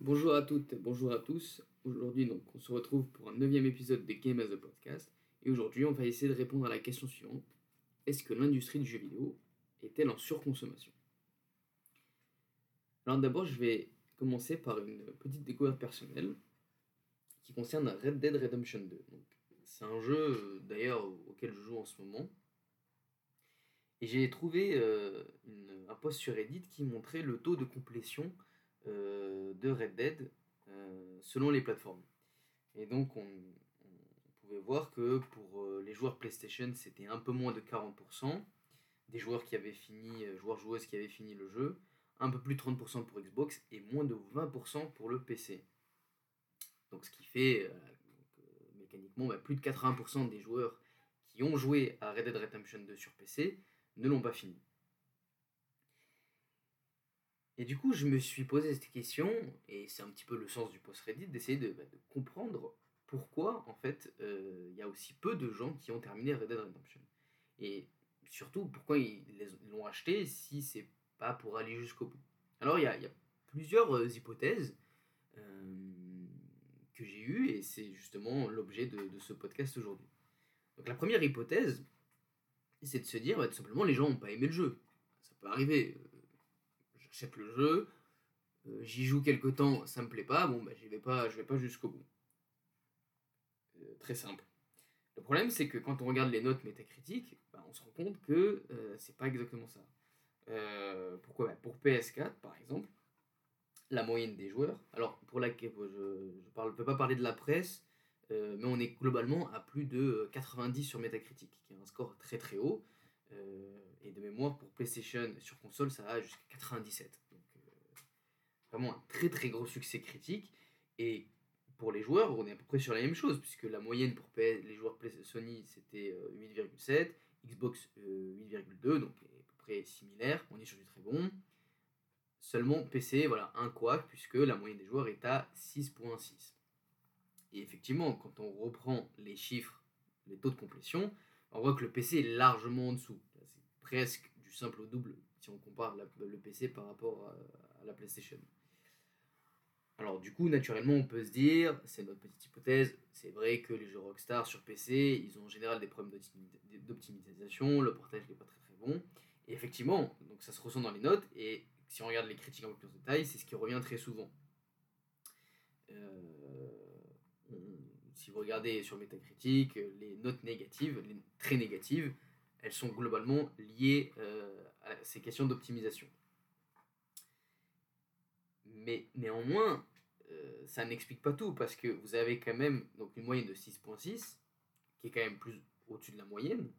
Bonjour à toutes, bonjour à tous. Aujourd'hui, donc, on se retrouve pour un neuvième épisode de Game as a Podcast. Et aujourd'hui, on va essayer de répondre à la question suivante Est-ce que l'industrie du jeu vidéo est-elle en surconsommation? Alors, d'abord, je vais commencer par une petite découverte personnelle qui concerne Red Dead Redemption 2. C'est un jeu, d'ailleurs, auquel je joue en ce moment. Et j'ai trouvé euh, un post sur Reddit qui montrait le taux de complétion de Red Dead euh, selon les plateformes. Et donc on, pouvait voir que pour euh, les joueurs PlayStation c'était un peu moins de 40%, des joueurs qui avaient fini, euh, joueurs joueuses qui avaient fini le jeu, un peu plus de 30% pour Xbox et moins de 20% pour le PC. Donc ce qui fait euh, donc, euh, mécaniquement bah, plus de 80% des joueurs qui ont joué à Red Dead Redemption 2 sur PC ne l'ont pas fini. Et du coup, je me suis posé cette question, et c'est un petit peu le sens du post Reddit, d'essayer de, bah, de comprendre pourquoi, en fait, euh, il y a aussi peu de gens qui ont terminé Red Dead Redemption. Et surtout, pourquoi ils l'ont acheté si c'est pas pour aller jusqu'au bout. Alors, il y a, plusieurs euh, hypothèses euh, que j'ai eues, et c'est justement l'objet de, de ce podcast aujourd'hui. Donc, la première hypothèse, c'est de se dire, bah, tout simplement, les gens n'ont pas aimé le jeu. Ça peut arriver. Le jeu, euh, j'y joue quelque temps, ça me plaît pas, bon, bah, j'y vais pas, je vais pas jusqu'au bout. Euh, très simple. Le problème, c'est que quand on regarde les notes métacritiques, bah, on se rend compte que euh, c'est pas exactement ça. Pourquoi Bah, Pour PS4, par exemple, la moyenne des joueurs, alors pour la, je ne peux pas parler de la presse, mais on est globalement à plus de 90 sur Metacritic, qui est un score très très haut. Euh, et de mémoire, pour PlayStation sur console, ça va jusqu'à 97. Donc, euh, vraiment un très très gros succès critique. Et pour les joueurs, on est à peu près sur la même chose, puisque la moyenne pour les joueurs Sony, c'était euh, 8,7, Xbox euh, 8,2, donc à peu près similaire. On est sur du très bon. Seulement PC, voilà, un couac, puisque la moyenne des joueurs est à 6,6. Et effectivement, quand on reprend les chiffres, les taux de complétion, on voit que le PC est largement en dessous. C'est presque du simple au double si on compare le PC par rapport à, la PlayStation. Alors du coup, naturellement, on peut se dire, c'est notre petite hypothèse, c'est vrai que les jeux Rockstar sur PC, ils ont en général des problèmes d'optimi- d'optimisation, le portage n'est pas très très bon. Et effectivement, donc ça se ressent dans les notes, et si on regarde les critiques en plus en détail, c'est ce qui revient très souvent. Euh, si vous regardez sur Metacritic, euh, les notes négatives, les très négatives, elles sont globalement liées euh, à ces questions d'optimisation. Mais néanmoins, euh, ça n'explique pas tout parce que vous avez quand même donc une moyenne de 6.6 qui est quand même plus au-dessus de la moyenne.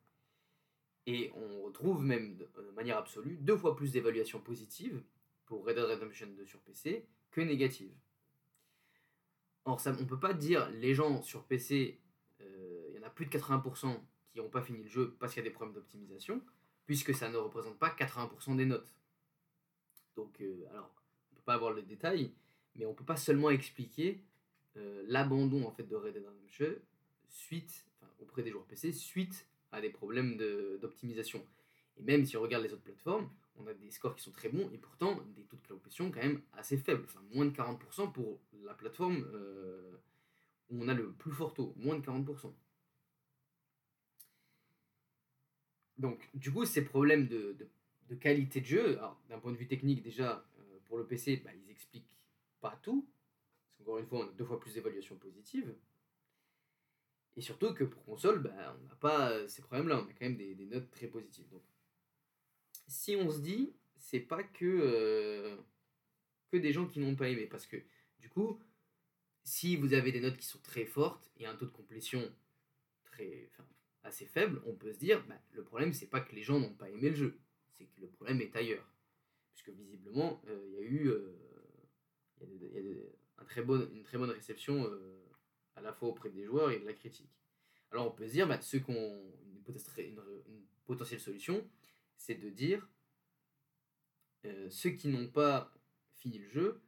Et on retrouve même de, manière absolue deux fois plus d'évaluations positives pour Red Dead Redemption 2 sur PC que négatives. Or, ça, on peut pas dire les gens sur PC, euh, il y en a plus de 80% qui n'ont pas fini le jeu parce qu'il y a des problèmes d'optimisation, puisque ça ne représente pas 80% des notes. Donc, euh, alors, on peut pas avoir le détail, mais on peut pas seulement expliquer euh, l'abandon en fait de Red Dead Redemption suite, auprès des joueurs PC suite à des problèmes d'optimisation. Et même si on regarde les autres plateformes, on a des scores qui sont très bons et pourtant des taux de complétion quand même assez faibles. Enfin, moins de 40% pour la plateforme euh, où on a le plus fort taux, moins de 40%. Donc, du coup, ces problèmes de, de- qualité de jeu, d'un point de vue technique, déjà, euh, pour le PC, bah, ils expliquent pas tout. Parce une fois, on a deux fois plus d'évaluations positives. Et surtout que pour console, bah, on n'a pas euh, ces problèmes-là, on a quand même des, des notes très positives. Donc, si on se dit, c'est pas que, euh, que des gens qui n'ont pas aimé, parce que du coup, si vous avez des notes qui sont très fortes et un taux de complétion très, enfin, assez faible, on peut se dire, bah, le problème, c'est pas que les gens n'ont pas aimé le jeu, c'est que le problème est ailleurs. Puisque visiblement, euh, il y a eu une très bonne réception euh, à la fois auprès des joueurs et de la critique. Alors on peut se dire, bah, ceux qui ont une potentielle solution, c'est de dire, euh, ceux qui n'ont pas fini le jeu,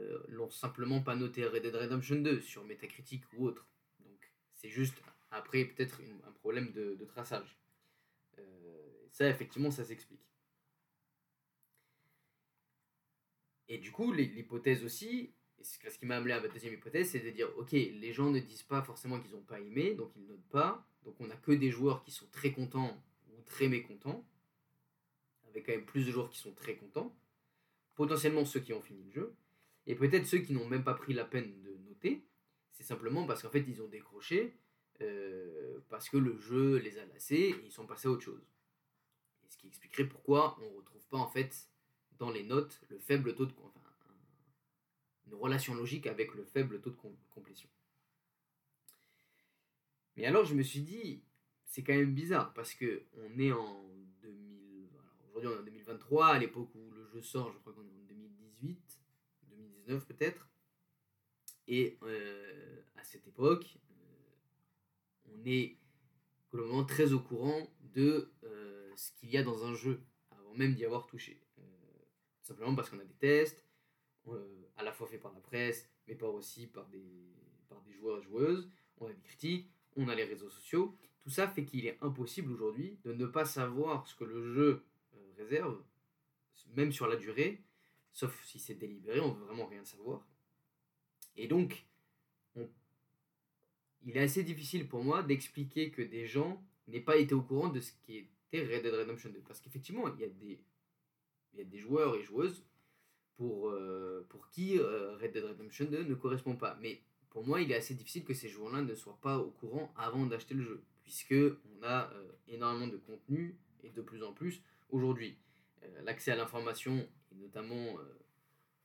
euh, l'ont simplement pas noté Red Dead Redemption 2 sur Metacritic ou autre. Donc c'est juste après peut-être un problème de, traçage. Euh, ça effectivement ça s'explique. Et du coup, l'hy- l'hypothèse aussi, ce qui m'a amené à ma deuxième hypothèse, c'est de dire, ok, les gens ne disent pas forcément qu'ils n'ont pas aimé, donc ils notent pas. Donc on n'a que des joueurs qui sont très contents ou très mécontents, quand même plus de joueurs qui sont très contents. Potentiellement ceux qui ont fini le jeu, et peut-être ceux qui n'ont même pas pris la peine de noter. C'est simplement parce qu'en fait ils ont décroché, euh, parce que le jeu les a lassés et ils sont passés à autre chose. Ce qui expliquerait pourquoi on ne retrouve pas en fait dans les notes le faible taux de une relation logique avec le faible taux de complétion. Mais alors je me suis dit, c'est quand même bizarre parce que on est en 2000, aujourd'hui on est en 2023, à l'époque où le jeu sort, je crois qu'on est en 2018, 2019 peut-être, et euh, à cette époque, euh, on est globalement très au courant de euh, ce qu'il y a dans un jeu avant même d'y avoir touché. simplement parce qu'on a des tests, à la fois fait par la presse, mais pas aussi par des, par des joueurs et joueuses. On a des critiques, on a les réseaux sociaux. Tout ça fait qu'il est impossible aujourd'hui de ne pas savoir ce que le jeu réserve, même sur la durée, sauf si c'est délibéré, on veut vraiment rien savoir. Et donc, il est assez difficile pour moi d'expliquer que des gens n'aient pas été au courant de ce qui était Red Dead Redemption 2. Parce qu'effectivement, il y, a des, y a des joueurs et joueuses pour, euh, pour qui euh, Red Dead Redemption 2 ne correspond pas. Mais pour moi, il est assez difficile que ces joueurs-là ne soient pas au courant avant d'acheter le jeu, puisque on a euh, énormément de contenu et de plus en plus aujourd'hui. L'accès à l'information, et notamment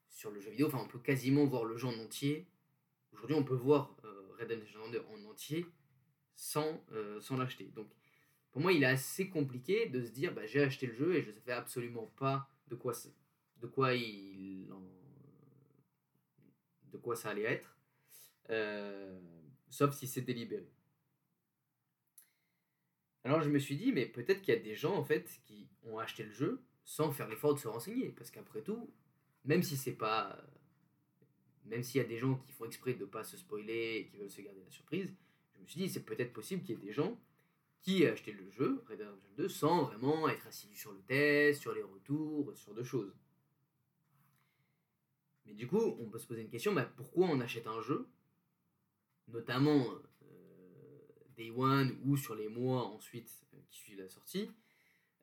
sur le jeu vidéo, enfin on peut quasiment voir le jeu en entier. Aujourd'hui, on peut voir Red Dead Redemption 2 en entier sans, sans l'acheter. Donc pour moi, il est assez compliqué de se dire bah, j'ai acheté le jeu et je ne sais absolument pas de quoi de quoi il de quoi ça allait être, euh, sauf si c'est délibéré. Alors je me suis dit, mais peut-être qu'il y a des gens en fait qui ont acheté le jeu sans faire l'effort de se renseigner, parce qu'après tout, même si c'est pas, même s'il y a des gens qui font exprès de ne pas se spoiler et qui veulent se garder la surprise, je me suis dit, c'est peut-être possible qu'il y ait des gens qui aient acheté le jeu Red Dead Redemption 2 sans vraiment être assidus sur le test, sur les retours, sur de choses. Mais du coup, on peut se poser une question, bah, pourquoi on achète un jeu, notamment euh, One ou sur les mois ensuite euh, qui suivent la sortie,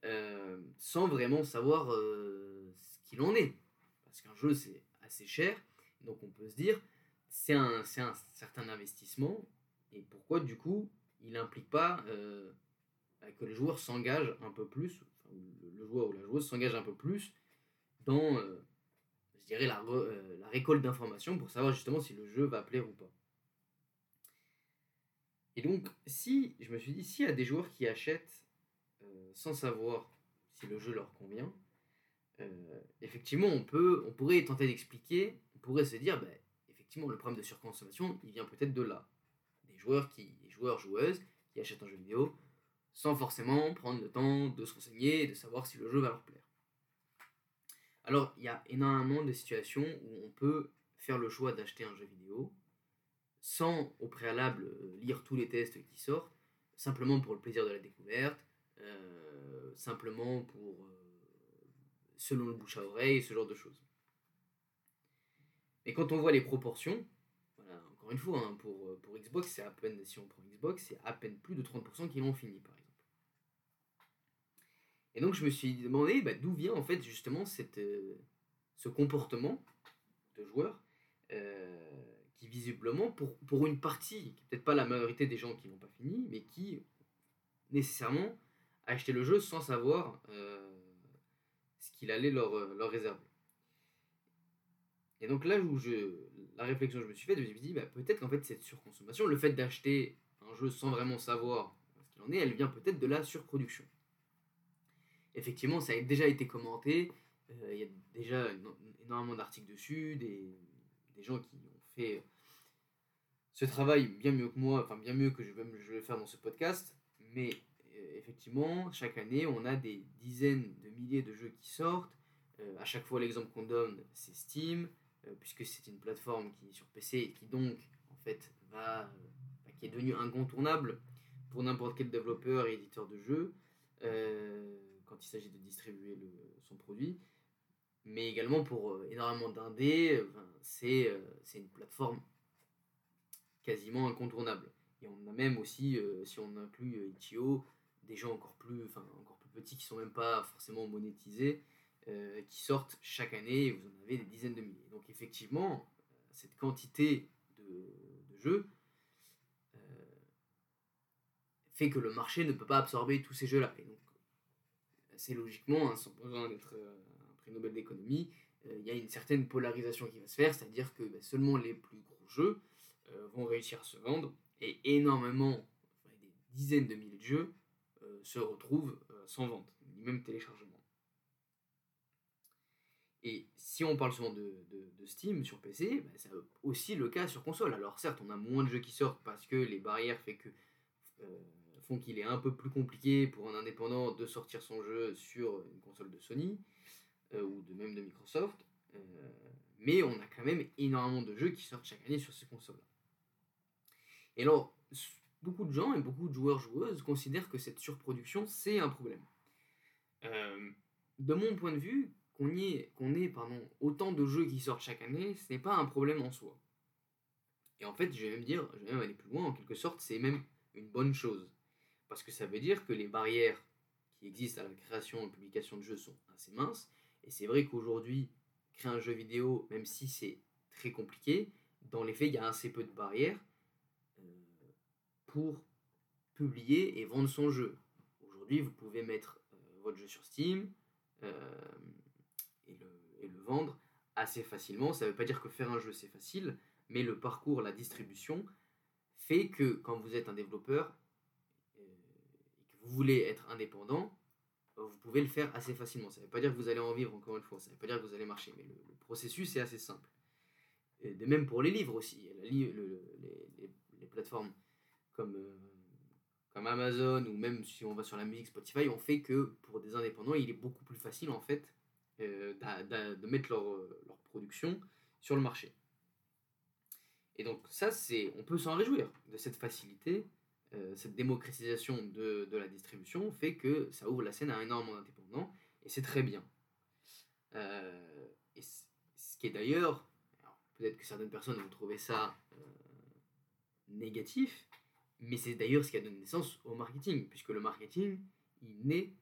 euh, sans vraiment savoir ce qu'il en est. Parce qu'un jeu, c'est assez cher, donc on peut se dire, c'est un, un, certain investissement, et pourquoi du coup, il n'implique pas que le joueur s'engage un peu plus, le joueur ou la joueuse s'engage un peu plus dans je dirais, la, euh, la récolte d'informations pour savoir justement si le jeu va plaire ou pas. Et donc, si, je me suis dit, s'il y a des joueurs qui achètent euh, sans savoir si le jeu leur convient, euh, effectivement, on, peut, on pourrait tenter d'expliquer, on pourrait se dire, ben, effectivement, le problème de surconsommation, il vient peut-être de là. Des joueurs, qui, des joueurs, joueuses, qui achètent un jeu vidéo sans forcément prendre le temps de se renseigner et de savoir si le jeu va leur plaire. Alors, il y a énormément de situations où on peut faire le choix d'acheter un jeu vidéo sans au préalable euh, lire tous les tests qui sortent, simplement pour le plaisir de la découverte, euh, simplement pour euh, selon le bouche à oreille, ce genre de choses. Et quand on voit les proportions, encore une fois, hein, pour, Xbox, c'est à peine, si on prend Xbox, c'est à peine plus de 30% qui l'ont fini, par exemple. Et donc je me suis demandé bah, d'où vient en fait justement ce comportement de joueur qui visiblement, pour, pour une partie, peut-être pas la majorité des gens qui n'ont pas fini, mais qui nécessairement a acheté le jeu sans savoir euh, ce qu'il allait leur, leur réserver. Et donc là où je, la réflexion que je me suis faite, je me suis dit bah, peut-être qu'en fait cette surconsommation, le fait d'acheter un jeu sans vraiment savoir ce qu'il en est, elle vient peut-être de la surproduction effectivement, ça a déjà été commenté. Euh, il y a déjà énormément d'articles dessus, des, gens qui ont fait ce travail bien mieux que moi, enfin bien mieux que je vais, je vais faire dans ce podcast. Mais euh, effectivement, chaque année, on a des dizaines de milliers de jeux qui sortent. Euh, à chaque fois, l'exemple qu'on donne, c'est Steam, puisque c'est une plateforme qui est sur PC et qui donc, en fait, va, qui est devenue incontournable pour n'importe quel développeur et éditeur de jeux quand il s'agit de distribuer son produit. Mais également pour euh, énormément d'indés, c'est euh, c'est une plateforme quasiment incontournable. Et on a même aussi, euh, si on inclut euh, Itch.io, des gens encore plus, encore plus petits qui sont même pas forcément monétisés, euh, qui sortent chaque année, et vous en avez des dizaines de milliers. Donc effectivement, cette quantité de, jeux euh, fait que le marché ne peut pas absorber tous ces jeux-là. Et donc, assez logiquement, hein, sans besoin d'être euh, prix Nobel d'économie, euh, il y a une certaine polarisation qui va se faire, c'est-à-dire que bah, seulement les plus gros jeux euh, vont réussir à se vendre, et énormément, des dizaines de milliers de jeux euh, se retrouvent sans vente, ni même téléchargement. Et si on parle souvent de, Steam sur PC, bah, c'est aussi le cas sur console. Alors certes, on a moins de jeux qui sortent parce que les barrières font qu'il est un peu plus compliqué pour un indépendant de sortir son jeu sur une console de Sony ou de même de Microsoft. Euh, mais on a quand même énormément de jeux qui sortent chaque année sur ces consoles. Et alors, beaucoup de gens et beaucoup de joueurs-joueuses considèrent que cette surproduction, c'est un problème. Euh, de mon point de vue, qu'on ait, ait pardon, autant de jeux qui sortent chaque année, ce n'est pas un problème en soi. Et en fait, je vais même dire, je vais même aller plus loin, en quelque sorte, c'est même une bonne chose. Parce que ça veut dire que les barrières qui existent à la création et publication de jeux sont assez minces. Et c'est vrai qu'aujourd'hui, créer un jeu vidéo, même si c'est très compliqué, dans les faits, il y a assez peu de barrières euh, pour publier et vendre son jeu. Aujourd'hui, vous pouvez mettre euh, votre jeu sur Steam euh, et, le, et le vendre assez facilement. Ça ne veut pas dire que faire un jeu c'est facile, mais le parcours, la distribution fait que quand vous êtes un développeur et que vous voulez être indépendant, vous pouvez le faire assez facilement. Ça ne veut pas dire que vous allez en vivre encore une fois, ça ne veut pas dire que vous allez marcher, mais le, processus est assez simple. De même pour les livres aussi, les, les- plateformes comme, euh, comme Amazon ou même si on va sur la musique Spotify, on fait que pour des indépendants, il est beaucoup plus facile en fait euh, de mettre leur, euh, leur production sur le marché. Et donc ça, c'est, on peut s'en réjouir de cette facilité, euh, cette démocratisation de, la distribution fait que ça ouvre la scène à énormément d'indépendants et c'est très bien. Euh, et ce qui est d'ailleurs, peut-être que certaines personnes vont trouver ça euh, négatif, mais c'est d'ailleurs ce qui a donné naissance au marketing, puisque le marketing, il naît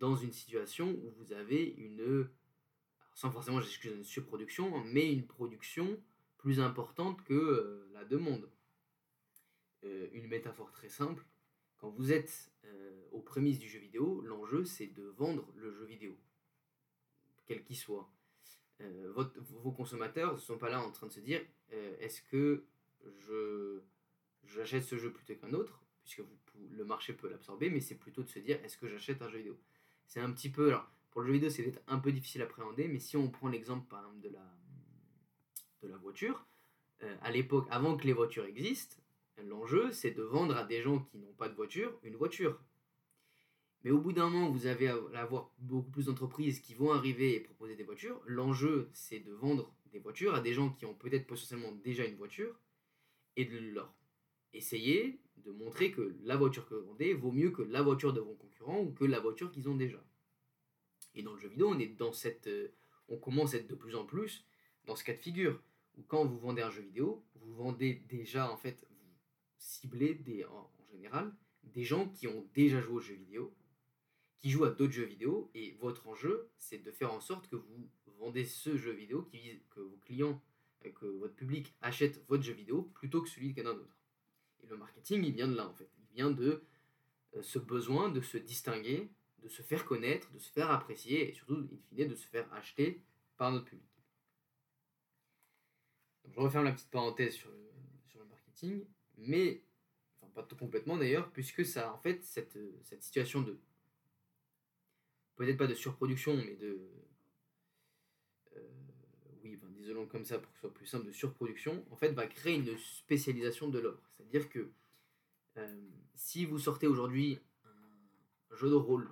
dans une situation où vous avez une, sans forcément j'excuse une surproduction, mais une production plus importante que la demande. Euh, une métaphore très simple, quand vous êtes euh, aux prémices du jeu vidéo, l'enjeu c'est de vendre le jeu vidéo, quel qu'il soit. Euh, vos consommateurs ne sont pas là en train de se dire est-ce que je j'achète ce jeu plutôt qu'un autre, puisque le marché peut l'absorber, mais c'est plutôt de se dire est-ce que j'achète un jeu vidéo? C'est un petit peu, alors pour le jeu vidéo c'est peut-être un peu difficile à appréhender, mais si on prend l'exemple par exemple de la, de la voiture, à l'époque, avant que les voitures existent, l'enjeu c'est de vendre à des gens qui n'ont pas de voiture une voiture. Mais au bout d'un moment, vous allez avoir beaucoup plus d'entreprises qui vont arriver et proposer des voitures. L'enjeu, c'est de vendre des voitures à des gens qui ont peut-être potentiellement déjà une voiture et de leur essayer de montrer que la voiture que vous vendez vaut mieux que la voiture de vos concurrents ou que la voiture qu'ils ont déjà. Et dans le jeu vidéo, on est dans cette, euh, on commence à être de plus en plus dans ce cas de figure où quand vous vendez un jeu vidéo, vous vendez déjà en fait, des, en, général des gens qui ont déjà joué aux jeux vidéo, qui jouent à d'autres jeux vidéo, et votre enjeu, c'est de faire en sorte que vous vendez ce jeu vidéo, que vos clients, euh, que votre public achète votre jeu vidéo plutôt que celui d'un autre. Et le marketing, il vient de là en fait. Il vient de euh, ce besoin de se distinguer, de se faire connaître, de se faire apprécier, et surtout, in fine, de se faire acheter par notre public. Je referme la petite parenthèse sur le marketing, mais, enfin pas tout complètement d'ailleurs, puisque ça, en fait, cette, cette situation de, peut-être pas de surproduction, mais de, euh, oui, enfin, disons comme ça pour que ce soit plus simple, de surproduction, en fait, va créer une spécialisation de l'offre. C'est-à-dire que euh, si vous sortez aujourd'hui un jeu de rôle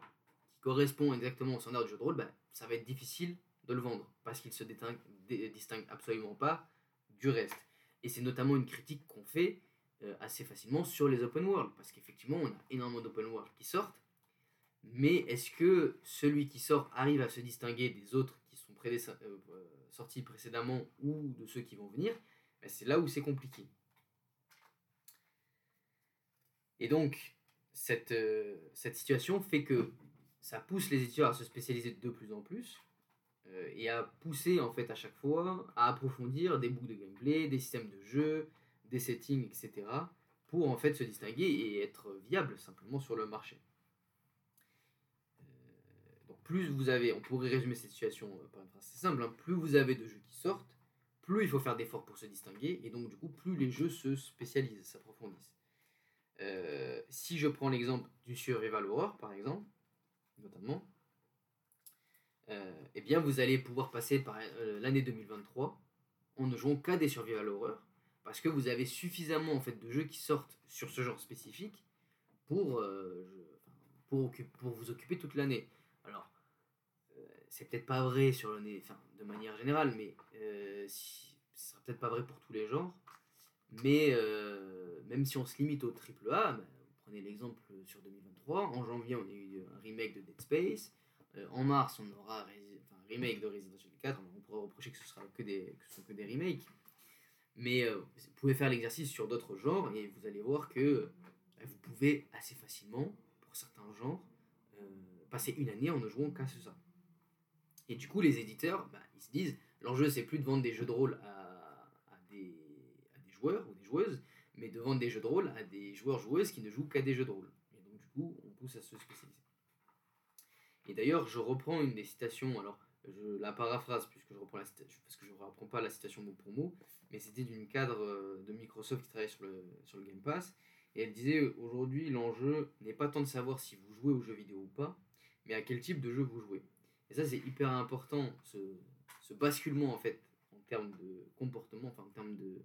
qui correspond exactement au standard du jeu de rôle, bah, ça va être difficile de le vendre parce qu'il se distingue absolument pas du reste. Et c'est notamment une critique qu'on fait euh, assez facilement sur les open world parce qu'effectivement, on a énormément d'open world qui sortent, mais est-ce que celui qui sort arrive à se distinguer des autres qui sont euh, sortis précédemment ou de ceux qui vont venir ben, C'est là où c'est compliqué. Et donc, cette, euh, cette situation fait que ça pousse les éditeurs à se spécialiser de plus en plus euh, et à pousser en fait à chaque fois à approfondir des bouts de gameplay, des systèmes de jeu, des settings, etc. pour en fait se distinguer et être viable simplement sur le marché. Euh, donc plus vous avez, on pourrait résumer cette situation par une phrase simple, hein, plus vous avez de jeux qui sortent, plus il faut faire d'efforts pour se distinguer et donc du coup plus les jeux se spécialisent, s'approfondissent. Euh, si je prends l'exemple du survival horror, par exemple, notamment, euh, eh bien, vous allez pouvoir passer par euh, l'année 2023 en ne jouant qu'à des survival horror, parce que vous avez suffisamment en fait de jeux qui sortent sur ce genre spécifique pour, pour, pour vous occuper toute l'année. Alors, c'est peut-être pas vrai sur l'année, de manière générale, mais si, ce sera peut-être pas vrai pour tous les genres. Mais euh, même si on se limite au triple A, bah, prenez l'exemple sur 2023, en janvier on a eu un remake de Dead Space, euh, en mars on aura un remake de Resident Evil 4, on pourrait reprocher que ce sera sont que des remakes, mais euh, vous pouvez faire l'exercice sur d'autres genres et vous allez voir que bah, vous pouvez assez facilement, pour certains genres, passer une année en ne jouant qu'à ça. Et du coup les éditeurs, bah, ils se disent, l'enjeu c'est plus de vendre des jeux de rôle à ou des joueuses, mais de vendre des jeux de rôle à des joueurs-joueuses qui ne jouent qu'à des jeux de rôle. Et donc, du coup, on pousse à se spécialiser. Et d'ailleurs, je reprends une des citations, alors je la paraphrase puisque je reprends la parce que je reprends pas la citation mot pour mot, mais c'était d'une cadre euh, de Microsoft qui travaille sur le, sur le Game Pass. Et elle disait aujourd'hui, l'enjeu n'est pas tant de savoir si vous jouez aux jeux vidéo ou pas, mais à quel type de jeu vous jouez. Et ça, c'est hyper important, ce, ce basculement en fait, en termes de comportement, enfin en termes de,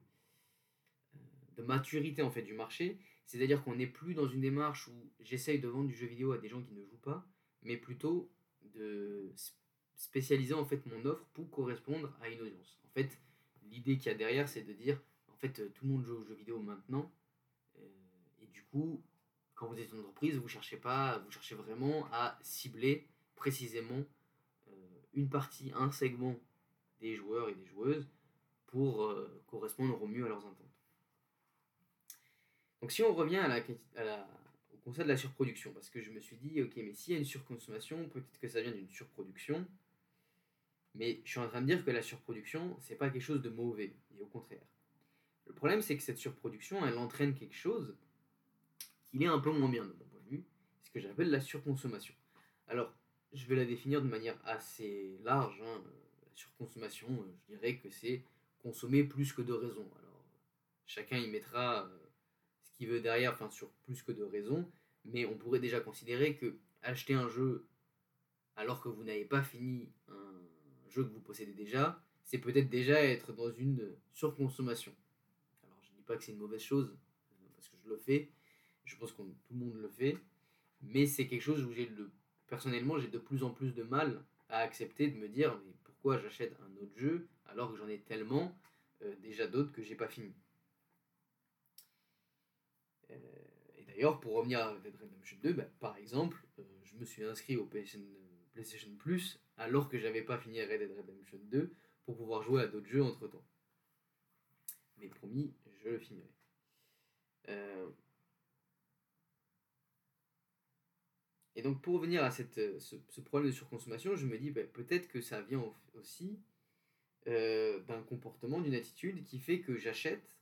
de maturité en fait du marché. C'est-à-dire qu'on n'est plus dans une démarche où j'essaye de vendre du jeu vidéo à des gens qui ne jouent pas, mais plutôt de spécialiser en fait mon offre pour correspondre à une audience. En fait, l'idée qu'il y a derrière, c'est de dire en fait tout le monde joue aux jeux vidéo maintenant, euh, et du coup, quand vous êtes une entreprise, vous cherchez pas, vous cherchez vraiment à cibler précisément euh, une partie, un segment des joueurs et des joueuses pour euh, correspondre au mieux à leurs attentes. Donc si on revient à la, au concept de la surproduction, parce que je me suis dit, ok, mais s'il y a une surconsommation, peut-être que ça vient d'une surproduction, mais je suis en train de dire que la surproduction, c'est pas quelque chose de mauvais, et au contraire. Le problème, c'est que cette surproduction, elle entraîne quelque chose qui est un peu moins bien de mon point de vue, ce que j'appelle la surconsommation. Alors, je vais la définir de manière assez large. Hein. La surconsommation, je dirais que c'est consommer plus que de raison. Alors, chacun y mettra euh, qui veut derrière, enfin sur plus que de raisons, mais on pourrait déjà considérer que acheter un jeu alors que vous n'avez pas fini un jeu que vous possédez déjà, c'est peut-être déjà être dans une surconsommation. Alors je ne dis pas que c'est une mauvaise chose, parce que je le fais, je pense que tout le monde le fait, mais c'est quelque chose où j'ai le personnellement j'ai de plus en plus de mal à accepter de me dire mais pourquoi j'achète un autre jeu alors que j'en ai tellement euh, déjà d'autres que j'ai pas fini? Euh, et d'ailleurs, pour revenir à Red Redemption 2, bah, par exemple, euh, je me suis inscrit au PlayStation, PlayStation Plus alors que j'avais pas fini Red Dead Redemption 2 pour pouvoir jouer à d'autres jeux entre temps. Mais promis, je le finirai. Euh, et donc pour revenir à cette, ce, problème de surconsommation, je me dis bah, peut-être que ça vient aussi d'un comportement, d'une attitude qui fait que j'achète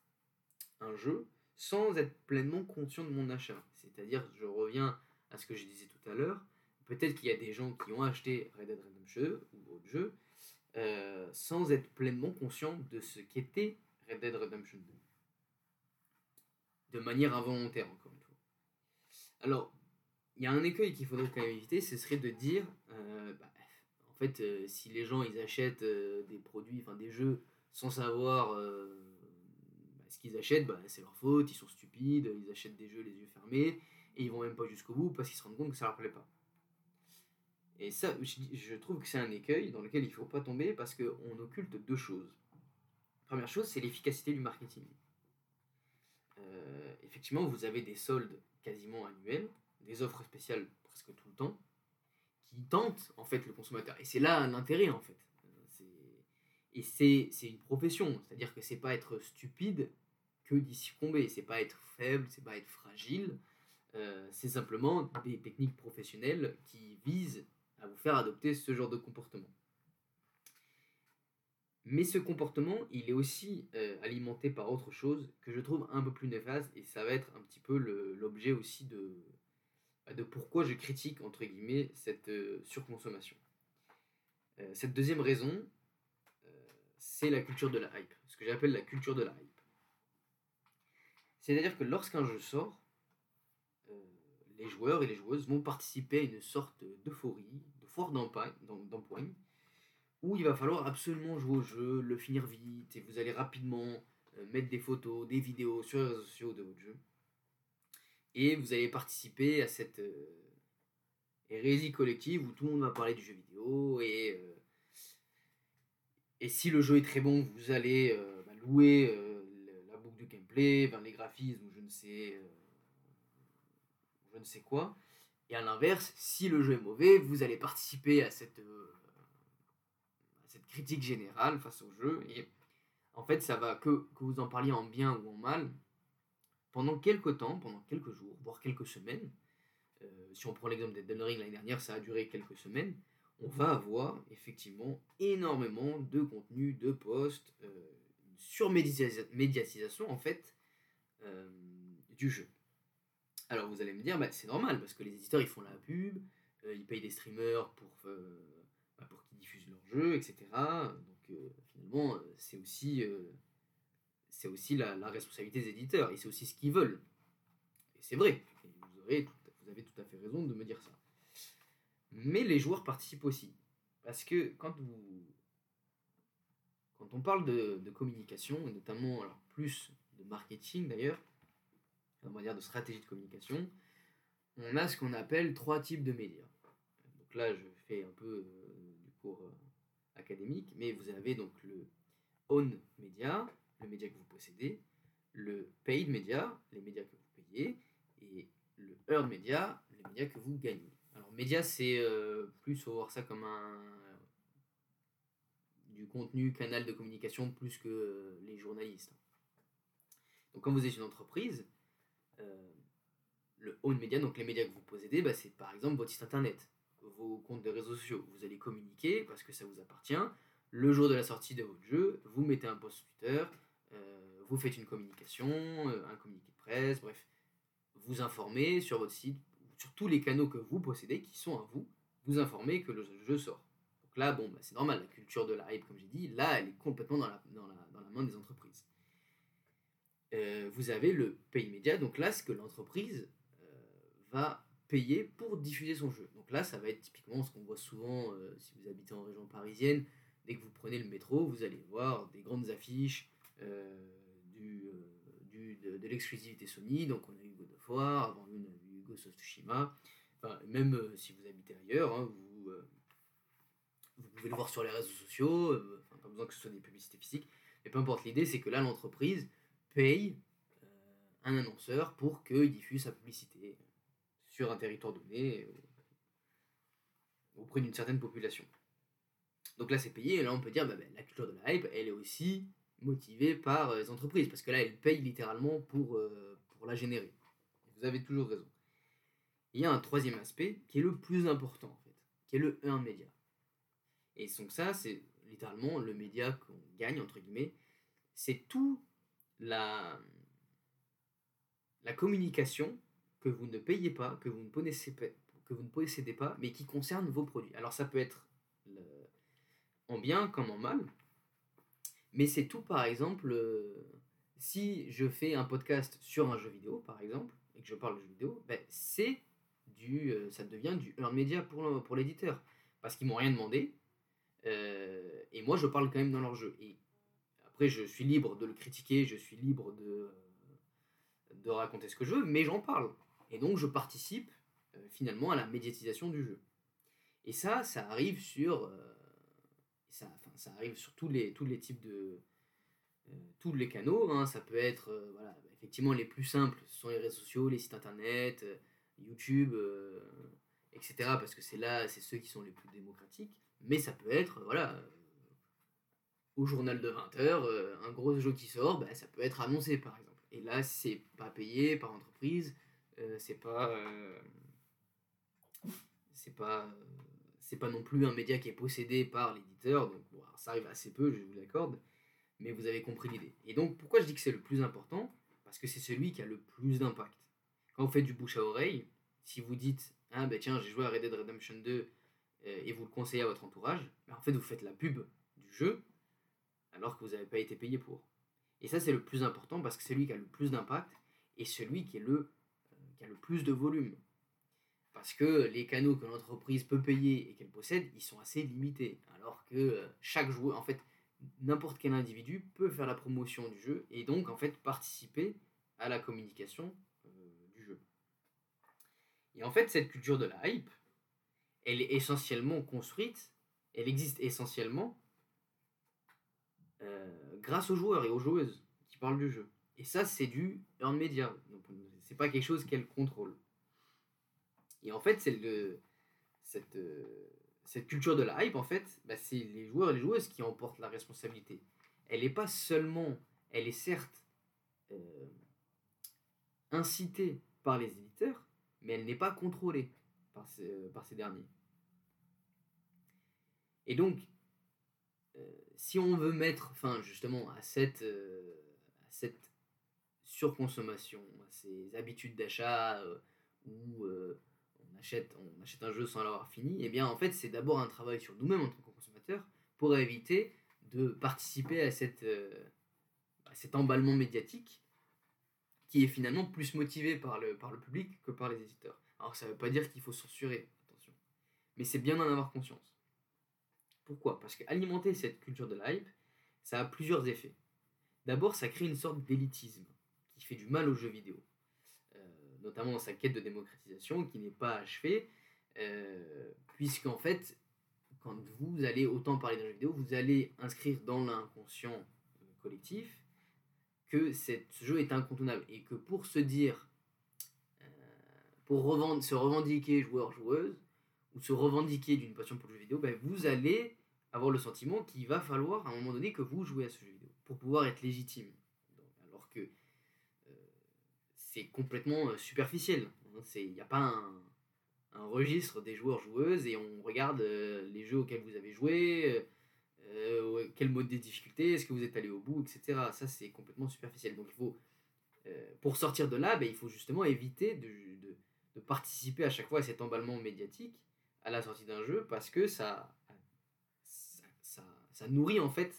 un jeu sans être pleinement conscient de mon achat. C'est-à-dire, je reviens à ce que je disais tout à l'heure, peut-être qu'il y a des gens qui ont acheté Red Dead Redemption ou autre jeu euh, sans être pleinement conscient de ce qu'était Red Dead Redemption 2. De manière involontaire, encore une fois. Alors, il y a un écueil qu'il faudrait quand même éviter, ce serait de dire, euh, bah, en fait, euh, si les gens ils achètent des produits, enfin des jeux, sans savoir ce qu'ils achètent, bah, c'est leur faute, ils sont stupides, ils achètent des jeux les yeux fermés, et ils vont même pas jusqu'au bout parce qu'ils se rendent compte que ça leur plaît pas. Et ça, je, trouve que c'est un écueil dans lequel il ne faut pas tomber parce qu'on occulte deux choses. Première chose, c'est l'efficacité du marketing. Euh, effectivement, vous avez des soldes quasiment annuels, des offres spéciales presque tout le temps, qui tente en fait le consommateur. Et c'est là l'intérêt en fait. Et c'est une profession, c'est-à-dire que c'est pas être stupide que d'y succomber, c'est pas être faible, c'est pas être fragile, euh, c'est simplement des techniques professionnelles qui visent à vous faire adopter ce genre de comportement. Mais ce comportement, il est aussi euh, alimenté par autre chose que je trouve un peu plus néfaste, et ça va être un petit peu l'objet aussi de, de pourquoi je critique, entre guillemets, cette euh, surconsommation. Euh, cette deuxième raison, c'est la culture de la hype, ce que j'appelle la culture de la hype. C'est-à-dire que lorsqu'un jeu sort, les joueurs et les joueuses vont participer à une sorte d'euphorie, de foire d'empoigne, où il va falloir absolument jouer au jeu, le finir vite, et vous allez rapidement euh, mettre des photos, des vidéos sur les réseaux sociaux de votre jeu. Et vous allez participer à cette euh, hérésie collective où tout le monde va parler du jeu vidéo, et, euh, si le jeu est très bon, vous allez bah, louer la boucle de gameplay, ben, les graphismes, je ne sais, je ne sais quoi. Et à l'inverse, si le jeu est mauvais, vous allez participer à cette cette critique générale face au jeu. Et en fait, ça va que, vous en parliez en bien ou en mal, pendant quelques temps, pendant quelques jours, voire quelques semaines, euh, si on prend l'exemple d'Elden Ring l'année dernière, ça a duré quelques semaines, on va avoir effectivement énormément de contenu, de posts, euh, une surmédiatisation en fait euh, du jeu. Alors vous allez me dire, bah, c'est normal parce que les éditeurs ils font la pub, ils payent des streamers pour jeu, etc. Donc euh, finalement, euh, c'est aussi, euh, c'est aussi la, responsabilité des éditeurs et c'est aussi ce qu'ils veulent. Et c'est vrai, vous, avez tout à fait raison de me dire ça. Mais les joueurs participent aussi. Parce que quand vous. Quand on parle de, communication, et notamment plus de marketing d'ailleurs, on va de stratégie de communication, on a ce qu'on appelle trois types de médias. Donc là, je fais un peu du cours académique, mais vous avez donc le own media, le média que vous possédez, le paid media, les médias que vous payez, et le earn media, les médias que vous gagnez. Alors média, c'est euh, plus, faut voir ça comme un du contenu, canal de communication, plus que les journalistes. Donc quand vous êtes une entreprise, euh, le own media, donc les médias que vous possédez, bah, c'est par exemple votre site internet vos comptes de réseaux sociaux. Vous allez communiquer parce que ça vous appartient. Le jour de la sortie de votre jeu, vous mettez un post Twitter, euh, vous faites une communication, euh, un communiqué de presse, bref, vous informez sur votre site, sur tous les canaux que vous possédez qui sont à vous, vous informez que le jeu sort. Donc là, bon, bah, c'est normal, la culture de la hype, comme j'ai dit, là, elle est complètement dans la, dans la, dans la main des entreprises. Euh, vous avez le pay média, donc là, ce que l'entreprise va payer pour diffuser son jeu. Donc là, ça va être typiquement ce qu'on voit souvent euh, si vous habitez en région parisienne. Dès que vous prenez le métro, vous allez voir des grandes affiches euh, du, euh, du, de, l'exclusivité Sony. Donc on a eu God of War, avant on a eu Ghost of Tsushima. Même si vous habitez ailleurs, hein, vous, vous pouvez le voir sur les réseaux sociaux. Pas besoin que ce soit des publicités physiques. Mais peu importe, l'idée c'est que là, l'entreprise paye un annonceur pour qu'il diffuse sa publicité sur un territoire donné euh, auprès d'une certaine population. Donc là, c'est payé, et là, on peut dire, bah, bah, la culture de la hype, elle est aussi motivée par euh, les entreprises, parce que là, elles payent littéralement pour, euh, pour la générer. Vous avez toujours raison. Il y a un troisième aspect qui est le plus important, en fait, qui est le 1 média. Et donc ça, c'est littéralement le média qu'on gagne, entre guillemets, c'est tout la, la communication que vous ne payez pas, que vous ne connaissez pas, que vous ne possédez pas, mais qui concerne vos produits. Alors ça peut être en bien comme en mal, mais c'est tout par exemple, euh, si je fais un podcast sur un jeu vidéo par exemple, et que je parle de jeu vidéo, ben, c'est du, euh, ça devient du earn media pour, pour l'éditeur, parce qu'ils m'ont rien demandé, euh, et moi je parle quand même dans leur jeu. Après je suis libre de le critiquer, je suis libre de, de raconter ce que je veux, mais j'en parle. Et donc je participe euh, finalement à la médiatisation du jeu. Et ça, ça arrive sur, euh, ça, ça arrive sur tous les, tous les types de, euh, tous les canaux. Hein. Ça peut être, voilà, effectivement, les plus simples, ce sont les réseaux sociaux, les sites internet, YouTube, etc. Parce que c'est là, c'est ceux qui sont les plus démocratiques. Mais ça peut être, voilà, au journal de 20h, euh, un gros jeu qui sort, bah, ça peut être annoncé par exemple. Et là, c'est pas payé par l'entreprise, euh, c'est pas. c'est pas. c'est pas non plus un média qui est possédé par l'éditeur, donc ça arrive assez peu, je vous l'accorde, mais vous avez compris l'idée. Et donc, pourquoi je dis que c'est le plus important? Parce que c'est celui qui a le plus d'impact. Quand vous faites du bouche à oreille, si vous dites ah ben tiens, j'ai joué à Red Dead Redemption 2 euh, et vous le conseillez à votre entourage, ben, en fait, vous faites la pub du jeu alors que vous n'avez pas été payé pour. Et ça, c'est le plus important parce que c'est lui qui a le plus d'impact et celui qui, est le, euh, qui a le plus de volume. Parce que les canaux que l'entreprise peut payer et qu'elle possède, ils sont assez limités. Alors que euh, chaque joueur, en fait, n'importe quel individu peut faire la promotion du jeu et donc, en fait, participer à la communication et en fait, cette culture de la hype, elle est essentiellement construite, elle existe essentiellement euh, grâce aux joueurs et aux joueuses qui parlent du jeu. Et ça, c'est du earn media. Donc, c'est pas quelque chose qu'elle contrôle. Et en fait, c'est le, cette, euh, cette culture de la hype, en fait, bah, c'est les joueurs et les joueuses qui emportent la responsabilité. Elle n'est pas seulement, elle est certes euh, incitée par les éditeurs, mais elle n'est pas contrôlée par euh, par ces derniers. Et donc, si on veut mettre fin justement à cette, euh, cette surconsommation, à ces habitudes d'achat où on, achète, on achète un jeu sans l'avoir fini, eh bien en fait c'est d'abord un travail sur nous-mêmes en tant que consommateurs pour éviter de participer à, cette, cet emballement médiatique qui est finalement plus motivé par le, par le public que par les éditeurs. Alors ça ne veut pas dire qu'il faut censurer, attention. Mais c'est bien d'en avoir conscience. Pourquoi? Parce qu'alimenter cette culture de la hype, ça a plusieurs effets. D'abord, ça crée une sorte d'élitisme qui fait du mal aux jeux vidéo, euh, notamment dans sa quête de démocratisation qui n'est pas achevée, euh, puisqu'en fait, quand vous allez autant parler d'un jeu vidéo, vous allez inscrire dans l'inconscient collectif que ce jeu est incontournable et que pour se dire, euh, pour se revendiquer joueur-joueuse ou se revendiquer d'une passion pour le jeu vidéo, ben vous allez avoir le sentiment qu'il va falloir à un moment donné que vous jouez à ce jeu vidéo pour pouvoir être légitime. alors que euh, c'est complètement euh, superficiel. Il n'y a pas un, registre des joueurs-joueuses et on regarde les jeux auxquels vous avez joué euh, quel mode de difficulté, est-ce que vous êtes allé au bout, etc. Ça, c'est complètement superficiel. Donc, il faut, euh, pour sortir de là, ben, il faut justement éviter de, de, participer à chaque fois à cet emballement médiatique à la sortie d'un jeu parce que ça, ça, nourrit en fait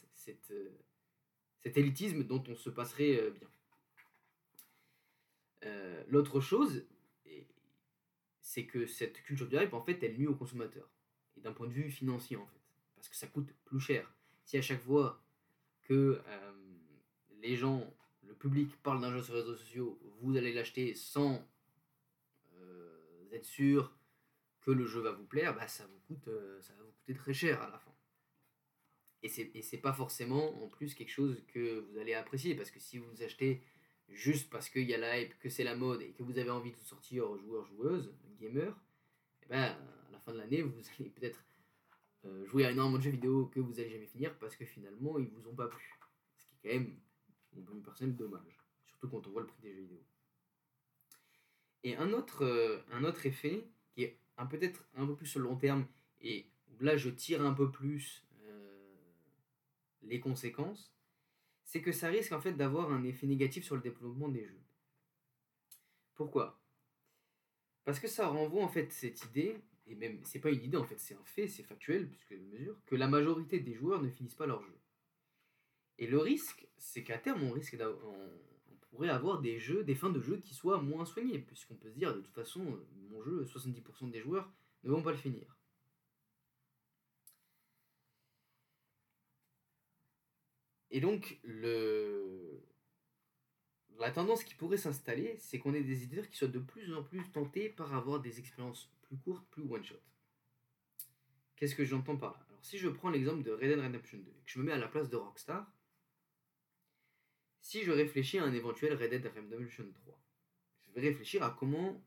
euh, cet élitisme dont on se passerait bien. L'autre chose, c'est que cette culture du hype, en fait, elle nuit aux consommateurs. Et d'un point de vue financier, en fait parce que ça coûte plus cher. Si à chaque fois que euh, les gens, le public parle d'un jeu sur les réseaux sociaux, vous allez l'acheter sans euh, être sûr que le jeu va vous plaire, bah ça, vous coûte, euh, ça va vous coûter très cher à la fin. Et c'est, pas forcément en plus quelque chose que vous allez apprécier, parce que si vous achetez juste parce qu'il y a la hype, que c'est la mode et que vous avez envie de sortir joueur, joueuse, gamer, et eh ben, à la fin de l'année, vous allez peut-être euh, jouer à énormément de jeux vidéo que vous allez jamais finir parce que finalement ils vous ont pas plu. Ce qui est quand même, mon point personnel, dommage. Surtout quand on voit le prix des jeux vidéo. Et un autre, euh, un autre effet qui est peut-être un peu plus sur le long terme et là je tire un peu plus les conséquences, c'est que ça risque en fait d'avoir un effet négatif sur le développement des jeux. Pourquoi? Parce que ça renvoie en fait cette idée et même c'est pas une idée en fait, c'est un fait, c'est factuel, puisque mesure, que la majorité des joueurs ne finissent pas leur jeu. Et le risque, c'est qu'à terme, on risque on, pourrait avoir des jeux, des fins de jeu qui soient moins soignées, puisqu'on peut se dire de toute façon, mon jeu, 70% des joueurs ne vont pas le finir. Et donc, la tendance qui pourrait s'installer, c'est qu'on ait des éditeurs qui soient de plus en plus tentés par avoir des expériences plus courte, plus one shot. Qu'est-ce que j'entends par là? Alors si je prends l'exemple de Red Dead Redemption 2 et que je me mets à la place de Rockstar, si je réfléchis à un éventuel Red Dead Redemption 3, je vais réfléchir à comment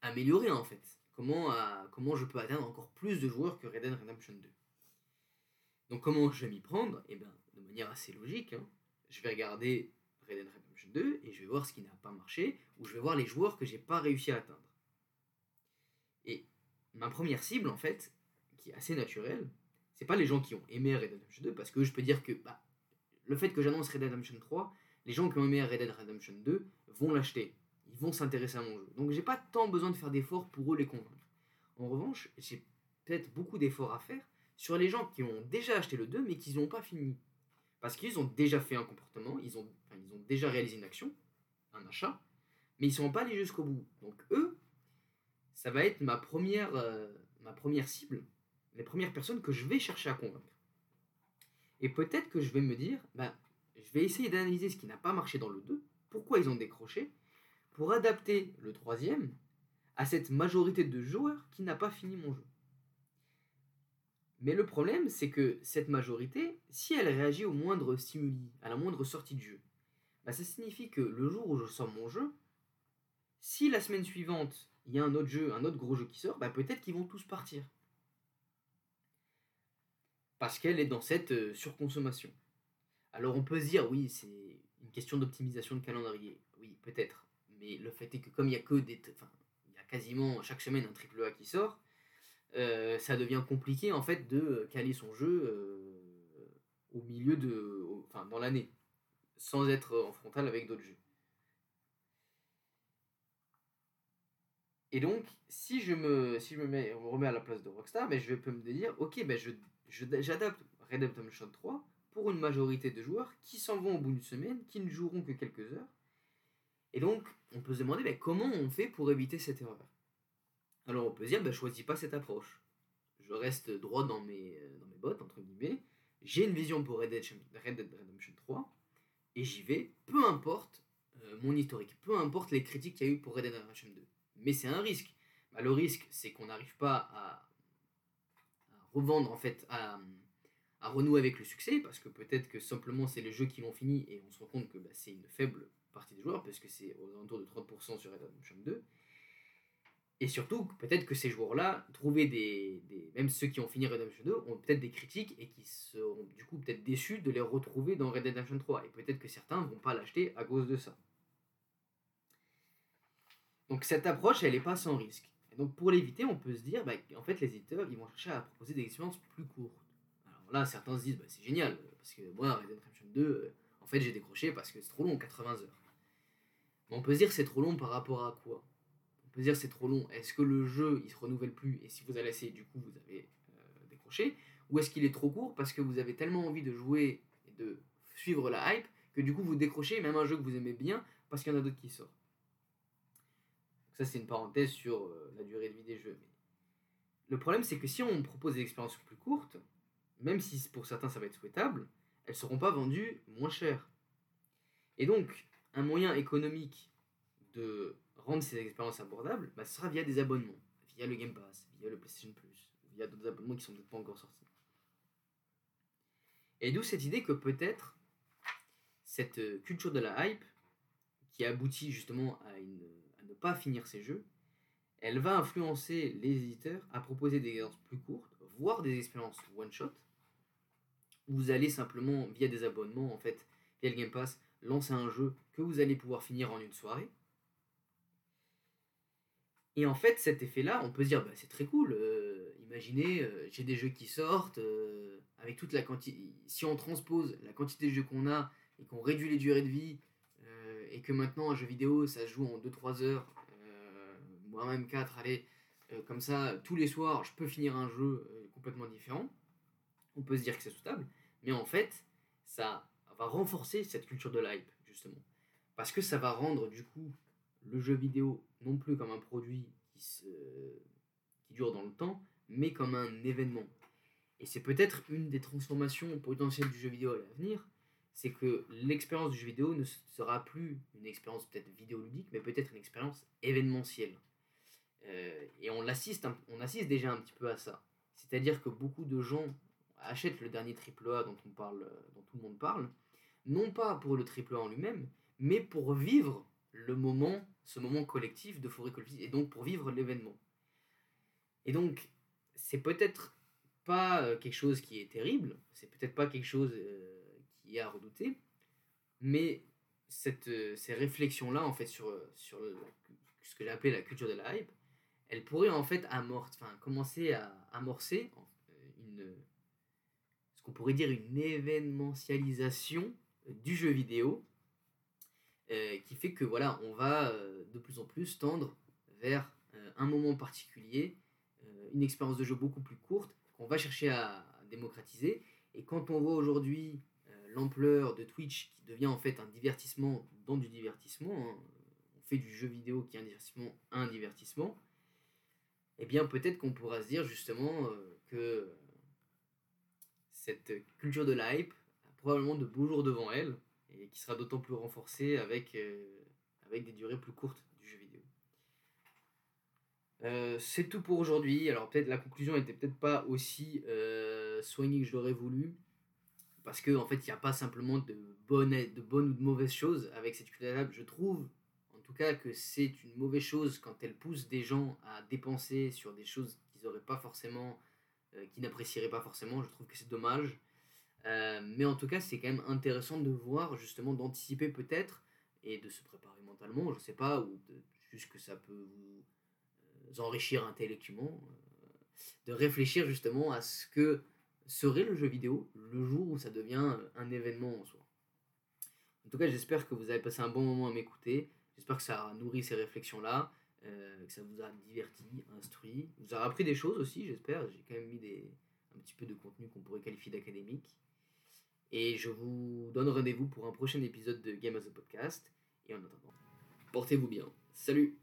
améliorer en fait, comment, comment je peux atteindre encore plus de joueurs que Red Dead Redemption 2. Donc comment je vais m'y prendre? Eh bien, de manière assez logique, hein. je vais regarder Red Dead Redemption 2 et je vais voir ce qui n'a pas marché, ou je vais voir les joueurs que j'ai pas réussi à atteindre. Et ma première cible, en fait, qui est assez naturelle, c'est pas les gens qui ont aimé Red Dead Redemption 2, parce que je peux dire que bah, le fait que j'annonce Red Dead Redemption 3, les gens qui ont aimé Red Dead Redemption 2 vont l'acheter, ils vont s'intéresser à mon jeu. Donc j'ai pas tant besoin de faire d'efforts pour eux les convaincre. En revanche, j'ai peut-être beaucoup d'efforts à faire sur les gens qui ont déjà acheté le 2 mais qui n'ont pas fini. Parce qu'ils ont déjà fait un comportement, ils ont, ils ont déjà réalisé une action, un achat, mais ils ne sont pas allés jusqu'au bout. Donc eux, ça va être ma première, euh, ma première cible, les premières personnes que je vais chercher à convaincre. Et peut-être que je vais me dire, ben, je vais essayer d'analyser ce qui n'a pas marché dans le 2, pourquoi ils ont décroché, pour adapter le troisième à cette majorité de joueurs qui n'a pas fini mon jeu. Mais le problème, c'est que cette majorité, si elle réagit au moindre stimuli, à la moindre sortie du jeu, bah ça signifie que le jour où je sors mon jeu, si la semaine suivante, il y a un autre jeu, un autre gros jeu qui sort, bah peut-être qu'ils vont tous partir. Parce qu'elle est dans cette euh, surconsommation. Alors on peut se dire, oui, c'est une question d'optimisation de calendrier. Oui, peut-être. Mais le fait est que comme il y a il y a quasiment chaque semaine un triple A qui sort, euh, ça devient compliqué en fait de caler son jeu euh, au milieu de, dans l'année, sans être en frontal avec d'autres jeux. Et donc, si je me, si je me, mets, me remets à la place de Rockstar, ben, je peux me dire, ok, ben, je, j'adapte Red Dead Redemption 3 pour une majorité de joueurs qui s'en vont au bout d'une semaine, qui ne joueront que quelques heures. Et donc, on peut se demander ben, comment on fait pour éviter cette erreur? Alors on peut se dire, bah, choisis pas cette approche. Je reste droit dans mes, euh, dans mes bottes, entre guillemets. J'ai une vision pour Red Dead, Redemption 3 et j'y vais, peu importe euh, mon historique, peu importe les critiques qu'il y a eu pour Red Dead Redemption 2. Mais c'est un risque. Bah, le risque, c'est qu'on n'arrive pas à, revendre, en fait, à, renouer avec le succès, parce que peut-être que simplement c'est les jeux qui l'ont fini et on se rend compte que bah, c'est une faible partie des joueurs, parce que c'est aux alentours de 30% sur Red Dead Redemption 2. Et surtout, peut-être que ces joueurs-là, trouver des, Même ceux qui ont fini Redemption 2 ont peut-être des critiques et qui seront du coup peut-être déçus de les retrouver dans Red Redemption 3. Et peut-être que certains ne vont pas l'acheter à cause de ça. Donc cette approche, elle n'est pas sans risque. Et donc pour l'éviter, on peut se dire, bah, en fait, les éditeurs, ils vont chercher à proposer des expériences plus courtes. Alors là, certains se disent, bah, c'est génial, parce que moi, Red Redemption 2, euh, en fait, j'ai décroché parce que c'est trop long, 80 heures. Mais on peut se dire, c'est trop long par rapport à quoi? Dire c'est trop long. Est-ce que le jeu il se renouvelle plus et si vous allez essayer du coup vous avez euh, décroché? Ou est-ce qu'il est trop court parce que vous avez tellement envie de jouer et de suivre la hype que du coup vous décrochez même un jeu que vous aimez bien parce qu'il y en a d'autres qui sortent? ça c'est une parenthèse sur euh, la durée de vie des jeux. le problème c'est que si on propose des expériences plus courtes, même si pour certains ça va être souhaitable, elles seront pas vendues moins cher. Et donc un moyen économique de rendre ces expériences abordables, bah, ce sera via des abonnements, via le Game Pass, via le PlayStation Plus, via d'autres abonnements qui sont peut-être pas encore sortis. Et d'où cette idée que peut-être cette euh, culture de la hype, qui aboutit justement à, ne pas finir ses jeux, elle va influencer les éditeurs à proposer des expériences plus courtes, voire des expériences one-shot, où vous allez simplement, via des abonnements, en fait, via le Game Pass, lancer un jeu que vous allez pouvoir finir en une soirée, et en fait, cet effet-là, on peut se dire, bah, c'est très cool. Euh, imaginez, euh, j'ai des jeux qui sortent, euh, avec toute la quantité. Si on transpose la quantité de jeux qu'on a et qu'on réduit les durées de vie, et que maintenant un jeu vidéo, ça se joue en 2-3 heures, moi même 4, allez, comme ça, tous les soirs, je peux finir un jeu complètement différent. On peut se dire que c'est souhaitable, mais en fait, ça va renforcer cette culture de l'hype, justement. Parce que ça va rendre, du coup, le jeu vidéo non plus comme un produit qui, se, qui dure dans le temps, mais comme un événement. Et c'est peut-être une des transformations potentielles du jeu vidéo à l'avenir, c'est que l'expérience du jeu vidéo ne sera plus une expérience peut-être vidéoludique, mais peut-être une expérience événementielle. Euh, et on assiste, on assiste déjà un petit peu à ça. C'est-à-dire que beaucoup de gens achètent le dernier AAA dont, on parle, dont tout le monde parle, non pas pour le AAA en lui-même, mais pour vivre le moment, ce moment collectif de forêt collective, et donc pour vivre l'événement. Et donc, c'est peut-être pas euh, quelque chose qui est terrible, c'est peut-être pas quelque chose euh, qui est à redouter, mais cette, euh, ces réflexions-là, en fait, sur, sur ce que j'ai appelé la culture de la hype, elles pourraient en fait enfin, commencer à amorcer une, ce qu'on pourrait dire une événementialisation du jeu vidéo, qui fait que voilà, on va de plus en plus tendre vers un moment particulier, une expérience de jeu beaucoup plus courte, qu'on va chercher à, démocratiser. Et quand on voit aujourd'hui euh, l'ampleur de Twitch qui devient en fait un divertissement dans du divertissement, hein, on fait du jeu vidéo qui est un divertissement, un divertissement, eh bien peut-être qu'on pourra se dire justement euh, que cette culture de l'hype a probablement de beaux jours devant elle et qui sera d'autant plus renforcée avec, euh, avec des durées plus courtes euh, c'est tout pour aujourd'hui. Alors peut-être la conclusion était peut-être pas aussi euh, soignée que je l'aurais voulu. Parce qu'en en fait, il n'y a pas simplement de bonnes, de bonnes ou de mauvaises choses avec cette culture Je trouve en tout cas que c'est une mauvaise chose quand elle pousse des gens à dépenser sur des choses qu'ils n'auraient pas forcément, qu'ils n'apprécieraient pas forcément. Je trouve que c'est dommage. Mais en tout cas, c'est quand même intéressant de voir, justement, d'anticiper peut-être et de se préparer mentalement, je sais pas, ou juste que ça peut vous enrichir intellectuellement, euh, de réfléchir justement à ce que serait le jeu vidéo le jour où ça devient un événement en soi. En tout cas, j'espère que vous avez passé un bon moment à m'écouter. J'espère que ça a nourri ces réflexions-là, euh, que ça vous a diverti, instruit, vous a appris des choses aussi, j'espère. J'ai quand même mis des, un petit peu de contenu qu'on pourrait qualifier d'académique. Et je vous donne rendez-vous pour un prochain épisode de Game as a Podcast. Et en attendant, portez-vous bien. Salut